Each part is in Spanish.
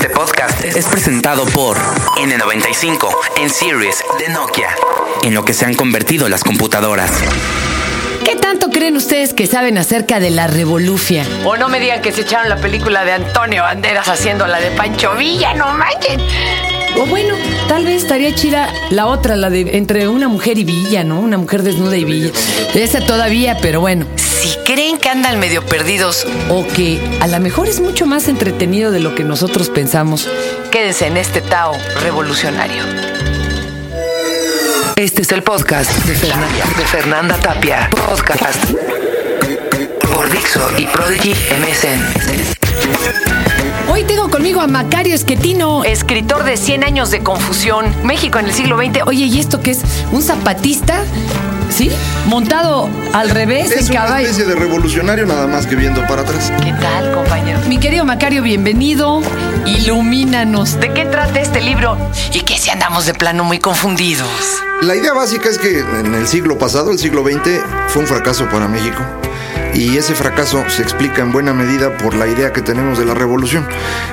Este podcast es presentado por N95 en Series de Nokia, en lo que se han convertido las computadoras. ¿Qué tanto creen ustedes que saben acerca de la revolufia? O no me digan que se echaron la película de Antonio Banderas haciendo la de Pancho Villa, no manchen. O bueno, tal vez estaría chida la otra, la de entre una mujer y Villa, ¿no? Una mujer desnuda y Villa. Esa todavía, pero bueno. Si creen que andan medio perdidos, O que a lo mejor es mucho más entretenido de lo que nosotros pensamos. quédense en este Tao revolucionario. Este es el podcast de, Ferna- de Fernanda Tapia. Podcast por Dixo y Prodigy MSN. Hoy tengo conmigo a Macario Esquetino, Escritor de 100 años de confusión, México en el siglo XX. Oye, ¿y esto qué es? ¿Un zapatista? ¿Sí? Montado al revés Es en una caballo. especie de revolucionario nada más que viendo para atrás. ¿Qué tal, compañero? Mi querido Macario, bienvenido. Ilumínanos. ¿De qué trata este libro? Y que si andamos de plano muy confundidos. La idea básica es que en el siglo pasado, el siglo XX, fue un fracaso para México. Y ese fracaso se explica en buena medida por la idea que tenemos de la revolución.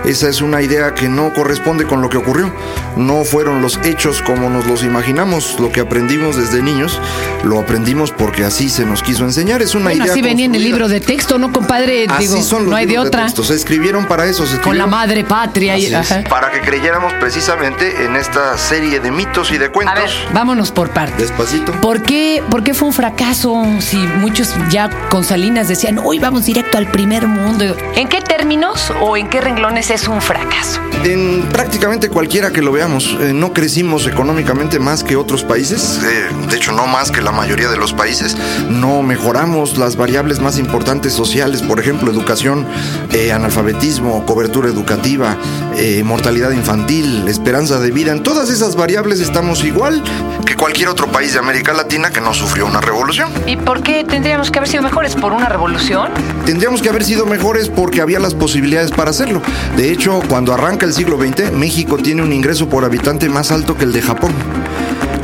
Esa es una idea que no corresponde con lo que ocurrió. No fueron los hechos como nos los imaginamos. Lo que aprendimos desde niños, lo aprendimos porque así se nos quiso enseñar. Es una Bueno, idea así venía en el libro de texto, ¿no, compadre? Así Digo, son los no hay de otra. texto. Se escribieron para eso. se Con la escribieron- madre patria. y- ajá. Para que creyéramos precisamente en esta serie de mitos y de cuentos. A ver, Vámonos por partes. Despacito. ¿Por qué, ¿Por qué fue un fracaso? Si muchos ya con Decían, hoy vamos directo al primer mundo. ¿En qué términos o en qué renglones es un fracaso? En prácticamente cualquiera que lo veamos, eh, no crecimos económicamente más que otros países, eh, de hecho no más que la mayoría de los países, no mejoramos las variables más importantes sociales, por ejemplo, educación, eh, analfabetismo, cobertura educativa, eh, mortalidad infantil, esperanza de vida, en todas esas variables estamos igual que cualquier otro país de América Latina que no sufrió una revolución. ¿Y por qué tendríamos que haber sido mejores? ¿Por una revolución? Tendríamos que haber sido mejores porque había las posibilidades para hacerlo. De hecho, cuando arranca el siglo XX, México tiene un ingreso por habitante más alto que el de Japón.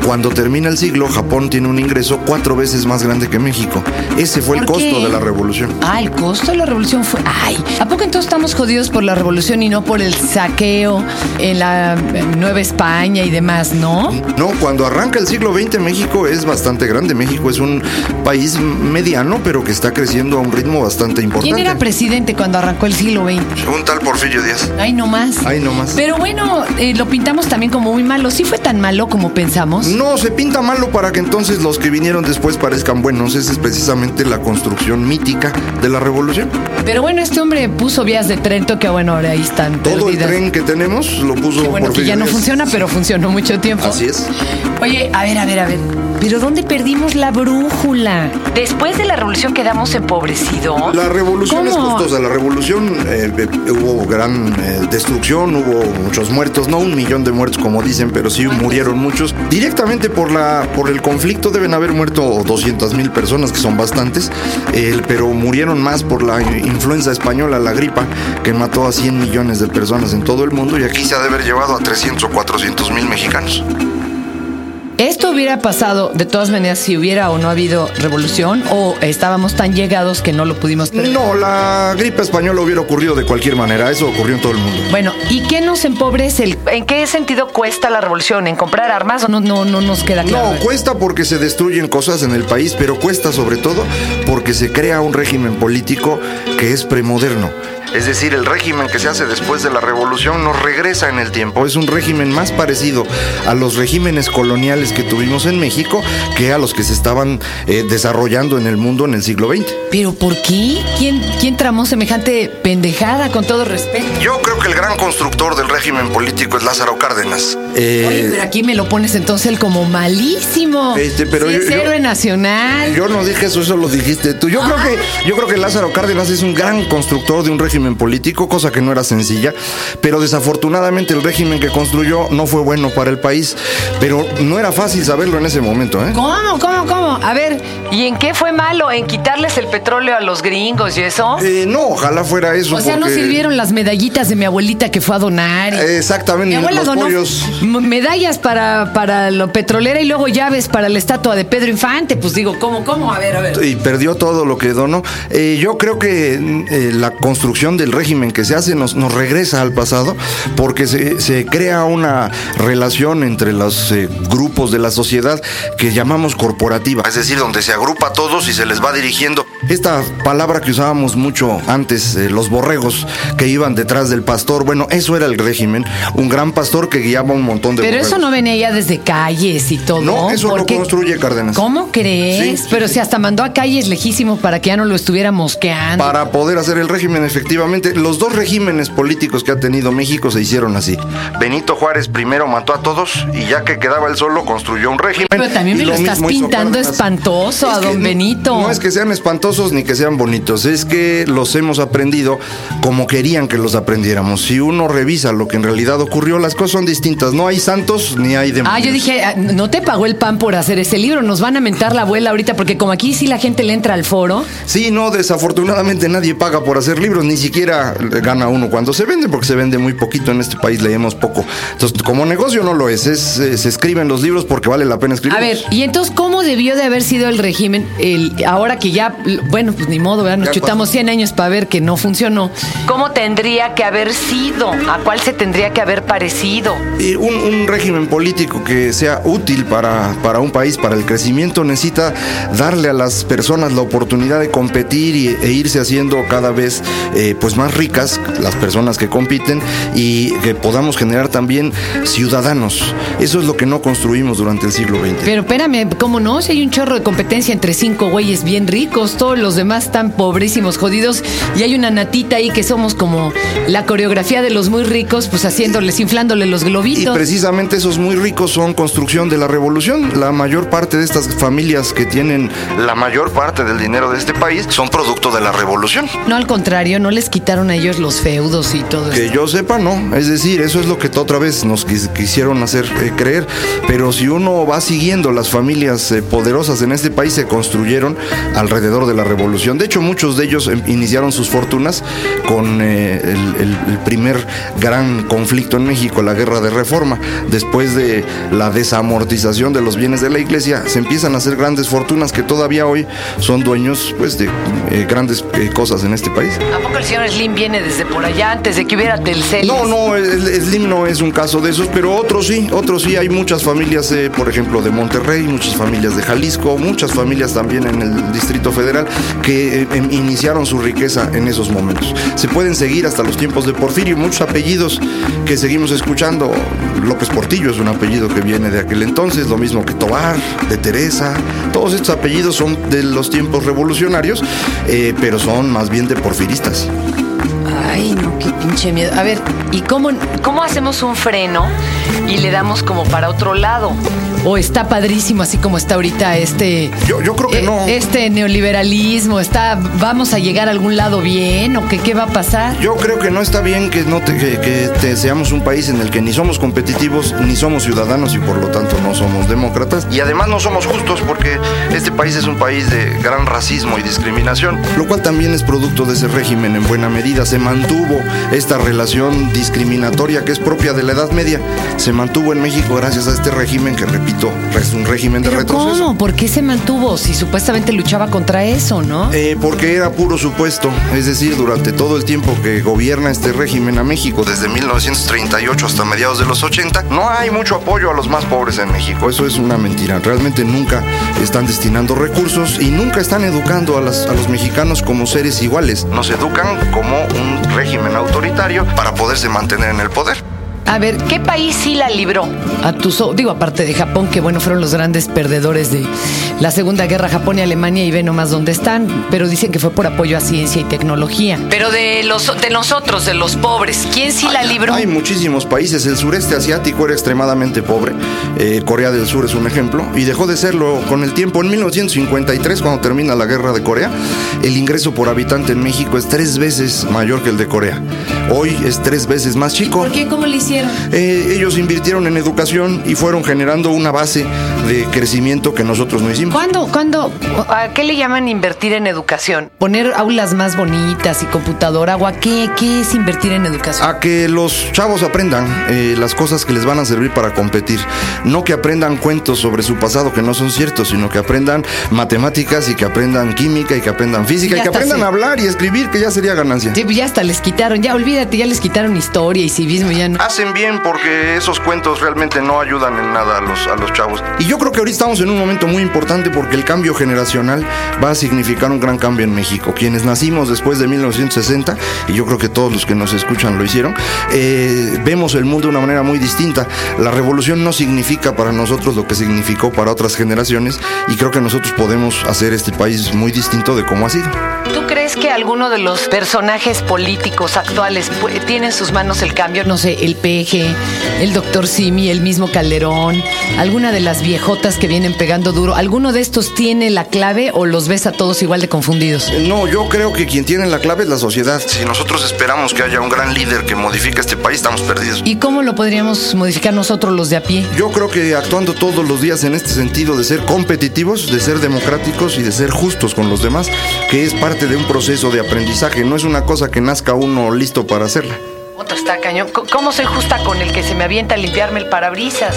Cuando termina el siglo, Japón tiene un ingreso cuatro veces más grande que México. Ese fue el ¿Por costo qué? de la revolución. Ah, el costo de la revolución fue. Ay, ¿a poco entonces estamos jodidos por la revolución y no por el saqueo en la Nueva España y demás, no? No, cuando arranca el siglo XX, México es bastante grande. México es un país mediano, pero que está creciendo a un ritmo bastante importante. ¿Quién era presidente cuando arrancó el siglo XX? Un tal Porfirio Díaz. Ay, no más. Ay, no más. Pero bueno, eh, lo pintamos también como muy malo. ¿Sí fue tan malo como pensamos? No, se pinta malo para que entonces los que vinieron después parezcan buenos. Esa es precisamente la construcción mítica de la revolución. Pero bueno, este hombre puso vías de Trento que bueno, ahora ahí están Todo el tren que tenemos lo puso Que bueno, que ya no funciona, pero funcionó mucho tiempo. Así es. Oye, a ver, a ver, a ver. ¿Pero dónde perdimos la brújula? Después de la revolución quedamos empobrecidos. La revolución es ¿Cómo? costosa. La revolución eh, eh, hubo gran eh, destrucción, hubo muchos muertos, no un millón de muertos como dicen, pero sí murieron muchos. Directamente por la por el conflicto deben haber muerto 200 mil personas, que son bastantes, eh, pero murieron más por la influenza española, la gripa, que mató a 100 millones de personas en todo el mundo y aquí se ha de haber llevado a 300 o 400 mil mexicanos. ¿Esto hubiera pasado de todas maneras si hubiera o no habido revolución o estábamos tan llegados que no lo pudimos? No, la gripe española hubiera ocurrido de cualquier manera, eso ocurrió en todo el mundo. Bueno, ¿y qué nos empobrece? El... ¿En qué sentido cuesta la revolución? ¿En comprar armas? No, no, no nos queda claro. No, cuesta porque se destruyen cosas en el país, pero cuesta sobre todo porque se crea un régimen político que es premoderno. Es decir, el régimen que se hace después de la revolución nos regresa en el tiempo. Es un régimen más parecido a los regímenes coloniales que tuvimos en México que a los que se estaban eh, desarrollando en el mundo en el siglo XX. ¿Pero por qué? ¿Quién, ¿Quién tramó semejante pendejada, con todo respeto? Yo creo que el gran constructor del régimen político es Lázaro Cárdenas. Eh, Oye, pero aquí me lo pones entonces él como malísimo. Este, pero Sí, yo- es yo- héroe nacional. Yo no dije eso, eso lo dijiste tú. Yo creo que yo creo que Lázaro Cárdenas es un gran constructor de un régimen político, cosa que no era sencilla, pero desafortunadamente el régimen que construyó no fue bueno para el país, pero no era fácil saberlo en ese momento, ¿eh? ¿Cómo, cómo, cómo? A ver, ¿Y en qué fue malo? ¿En quitarles el petróleo a los gringos y eso? Eh, no, ojalá fuera eso. o sea, no sirvieron las medallitas de mi abuelita que fue a donar. y- Exactamente, Mi abuela los donó pollos. m- medallas para, para lo petrolera y luego llaves para la estatua de Pedro Infante. Pues digo, ¿cómo, cómo? A ver, a ver. y perdió todo lo que donó. Eh, yo creo que eh, la construcción del régimen que se hace nos, nos regresa al pasado porque se, se crea una relación entre los eh, grupos de la sociedad que llamamos corporativa, es decir, donde se agrupa a todos y se les va dirigiendo. Esta palabra que usábamos mucho antes, eh, los borregos que iban detrás del pastor, bueno, eso era el régimen, un gran pastor que guiaba un montón de Pero borregos. eso no venía ya desde calles y todo. No, eso lo construye Cárdenas. ¿Cómo crees? Sí, Pero sí. si hasta mandó a calles lejísimos para que ya no lo estuviera mosqueando. Para poder hacer el régimen, efectivamente, los dos regímenes políticos que ha tenido México se hicieron así. Benito Juárez primero mató a todos y ya que quedaba él solo construyó un régimen. Pero también me lo estás pintando espantoso a Es don no- Benito. No es que sean espantosos ni que sean bonitos, es que los hemos aprendido como querían que los aprendiéramos. Si uno revisa lo que en realidad ocurrió, las cosas son distintas. No hay santos ni hay demonios. Ah, yo dije, ah, no te pagó el pan por hacer ese libro, nos van a mentar la abuela ahorita, porque como aquí sí la gente le entra al foro. Sí, no, desafortunadamente nadie paga por hacer libros, ni siquiera gana uno cuando se vende, porque se vende muy poquito en este país, leemos poco. Entonces, como negocio no lo es, es, eh, se escriben los libros porque vale la pena escribir. A ver, y entonces, ¿cómo debió de haber sido el régimen el, ahora que ya, bueno, pues ni modo, ¿verdad? Nos Ya chutamos pasó. 100 años para ver que no funcionó. ¿Cómo tendría que haber sido? ¿A cuál se tendría que haber parecido? Y un, un régimen político que sea útil para, para un país, para el crecimiento, necesita darle a las personas la oportunidad de competir y- e irse haciendo cada vez eh, pues más ricas las personas que compiten y que podamos generar también ciudadanos. Eso es lo que no construimos durante el siglo XX. Pero espérame, ¿cómo no? Si hay un chorro de competencia entre cinco güeyes bien ricos, todos los demás están pobrísimos, jodidos, y hay una natita ahí que somos como la coreografía de los muy ricos, pues haciéndoles, inflándole los Y globitos. precisamente esos muy ricos son construcción de la revolución. La mayor parte de estas familias que tienen la mayor parte del dinero de este país son producto de la revolución. No, al contrario, no les quitaron a ellos los feudos y todo Que yo sepa, no. Es decir, eso es lo que otra vez nos quis- quisieron hacer eh, creer. Pero si uno va siguiendo, las familias eh, poderosas en este país se construyeron alrededor de la revolución. De hecho, muchos de ellos eh, iniciaron sus fortunas con eh, el, el- el primer gran conflicto en México, la guerra de reforma. Después de la desamortización de los bienes de la iglesia, se empiezan a hacer grandes fortunas que todavía hoy son dueños pues, de eh, grandes eh, cosas en este país. ¿A poco el señor Slim viene desde por allá antes de que hubiera Telcel? No, no, Slim no es un caso de esos, pero otros sí, otros sí. Hay muchas familias, por ejemplo, de Monterrey, muchas familias de Jalisco, muchas familias también en el Distrito Federal que eh, em- iniciaron su riqueza en esos momentos. Se pueden seguir hasta los tiempos de Porfirio, muchos apellidos que seguimos escuchando. López Portillo es un apellido que viene de aquel entonces, lo mismo que Tobar, de Teresa. Todos estos apellidos son de los tiempos revolucionarios, eh, pero son más bien de porfiristas. Ay, no, qué pinche miedo. A ver, ¿y cómo, cómo hacemos un freno y le damos como para otro lado? O está padrísimo así como está ahorita este... Yo- yo creo que eh, no. Este neoliberalismo, está... ¿Vamos a llegar a algún lado bien o qué, qué va a pasar? Yo creo que no está bien que, no te- que, que te- seamos un país en el que ni somos competitivos, ni somos ciudadanos y por lo tanto no somos demócratas. Y además no somos justos porque este país es un país de gran racismo y discriminación, lo cual también es producto de ese régimen en buena medida. Se mantuvo esta relación discriminatoria que es propia de la Edad Media. Se mantuvo en México gracias a este régimen que, repito, es un régimen de ¿Pero retroceso. cómo? ¿Por qué se mantuvo si supuestamente luchaba contra eso, no? Eh, porque era puro supuesto, es decir, durante todo el tiempo que gobierna este régimen a México, desde 1938 hasta mediados de los 80, no hay mucho apoyo a los más pobres en México. Eso es una mentira. Realmente nunca están destinando recursos y nunca están educando a, las- a los mexicanos como seres iguales. Nos educan como un régimen autoritario para poderse mantener en el poder. A ver, ¿qué país sí la libró? A tus o- digo, aparte de Japón, que bueno, fueron los grandes perdedores de la Segunda Guerra, Japón y Alemania, y ve nomás dónde están. Pero dicen que fue por apoyo a ciencia y tecnología. Pero de los de nosotros, de los pobres, ¿quién sí la libró? Hay muchísimos países. El sureste asiático era extremadamente pobre. Eh, Corea del Sur es un ejemplo. Y dejó de serlo con el tiempo. En 1953, cuando termina la guerra de Corea, el ingreso por habitante en México es tres veces mayor que el de Corea. Hoy es tres veces más chico. ¿Por qué? ¿Cómo le hicieron? Eh, ellos invirtieron en educación y fueron generando una base de crecimiento que nosotros no hicimos. ¿Cuándo, cuándo, a qué le llaman invertir en educación? Poner aulas más bonitas y computadora, agua, ¿qué, qué es invertir en educación? A que los chavos aprendan eh, las cosas que les van a servir para competir. No que aprendan cuentos sobre su pasado que no son ciertos, sino que aprendan matemáticas y que aprendan química y que aprendan física Ya y que aprendan sí. a hablar y escribir, que ya sería ganancia. Sí, pues ya hasta les quitaron, ya olvídate, ya les quitaron historia y civismo, ya no. Hacen bien porque esos cuentos realmente no ayudan en nada a los, a los chavos. Y yo creo que ahorita estamos en un momento muy importante porque el cambio generacional va a significar un gran cambio en México. Quienes nacimos después de 1960, y yo creo que todos los que nos escuchan lo hicieron, eh, vemos el mundo de una manera muy distinta. La revolución no significa para nosotros lo que significó para otras generaciones y creo que nosotros podemos hacer este país muy distinto de cómo ha sido. ¿Tú crees que alguno de los personajes políticos actuales pu- tiene en sus manos el cambio? No sé, el peje, el doctor Simi, el mismo Calderón, alguna de las viejotas que vienen pegando duro. ¿Alguno de estos tiene la clave o los ves a todos igual de confundidos? No, yo creo que quien tiene la clave es la sociedad. Si nosotros esperamos que haya un gran líder que modifique este país, estamos perdidos. ¿Y cómo lo podríamos modificar nosotros los de a pie? Yo creo que actuando todos los días en este sentido de ser competitivos, de ser democráticos y de ser justos con los demás, que es parte de un proceso de aprendizaje, no es una cosa que nazca uno listo para hacerla. Otro está cañón. ¿Cómo soy justa con el que se me avienta a limpiarme el parabrisas?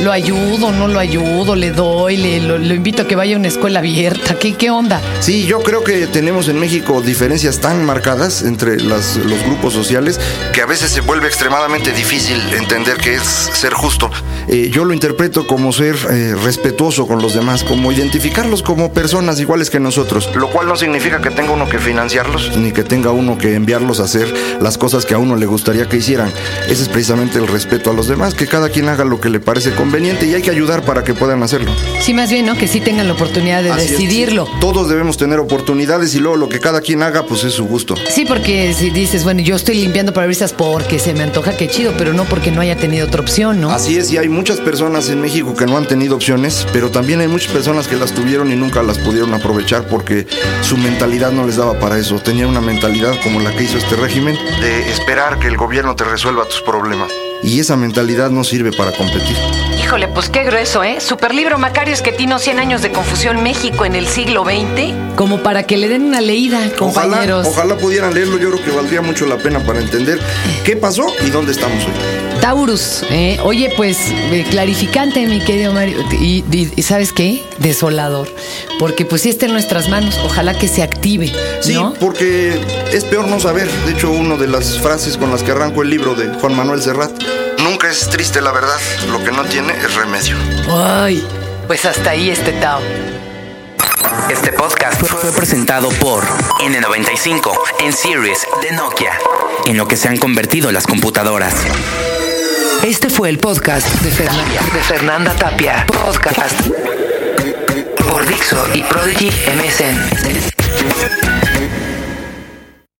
¿Lo ayudo, no lo ayudo? ¿Le doy? Le, lo, lo invito a que vaya a una escuela abierta? ¿Qué, qué onda? Sí, yo creo que tenemos en México diferencias tan marcadas entre las- los grupos sociales que a veces se vuelve extremadamente difícil entender qué es ser justo. Eh, yo lo interpreto como ser eh, respetuoso con los demás, como identificarlos como personas iguales que nosotros, lo cual no significa que tenga uno que financiarlos ni que tenga uno que enviarlos a hacer las cosas que a uno le gustaría que hicieran. Ese es precisamente el respeto a los demás, que cada quien haga lo que le parece conveniente y hay que ayudar para que puedan hacerlo. Sí, más bien, ¿no? Que sí tengan la oportunidad de Así es, decidirlo. sí. Todos debemos tener oportunidades y luego lo que cada quien haga, pues es su gusto. Sí, porque si dices, bueno, yo estoy limpiando parabrisas porque se me antoja, qué chido, pero no porque no haya tenido otra opción, ¿no? Así es, y hay muchas personas en México que no han tenido opciones, pero también hay muchas personas que las tuvieron y nunca las pudieron aprovechar porque su mentalidad no les daba para eso. Tenían una mentalidad como la que hizo este régimen, de esperar que el gobierno te resuelva tus problemas. Y esa mentalidad no sirve para competir. Híjole, pues qué grueso, ¿eh? Superlibro Macario Esquetino, 100 años de confusión México en el siglo XX. Como para que le den una leída, Ojalá, compañeros. ojalá pudieran leerlo, yo creo que valdría mucho la pena para entender qué pasó y dónde estamos hoy. Taurus, ¿eh? oye, pues eh, clarificante, mi querido Mario. Y, y- y ¿sabes qué? Desolador. Porque pues sí está en nuestras manos. Ojalá que se active, Sí, ¿no? porque es peor no saber. De hecho, una de las frases con las que arranco el libro de Juan Manuel Serrat, es triste la verdad, lo que no tiene es remedio. Ay, pues hasta ahí este Tao. Este podcast fue, fue presentado por N95 en Series de Nokia, en lo que se han convertido las computadoras. Este fue el podcast de Fernanda, de Fernanda Tapia. Podcast por Dixo y Prodigy MSN.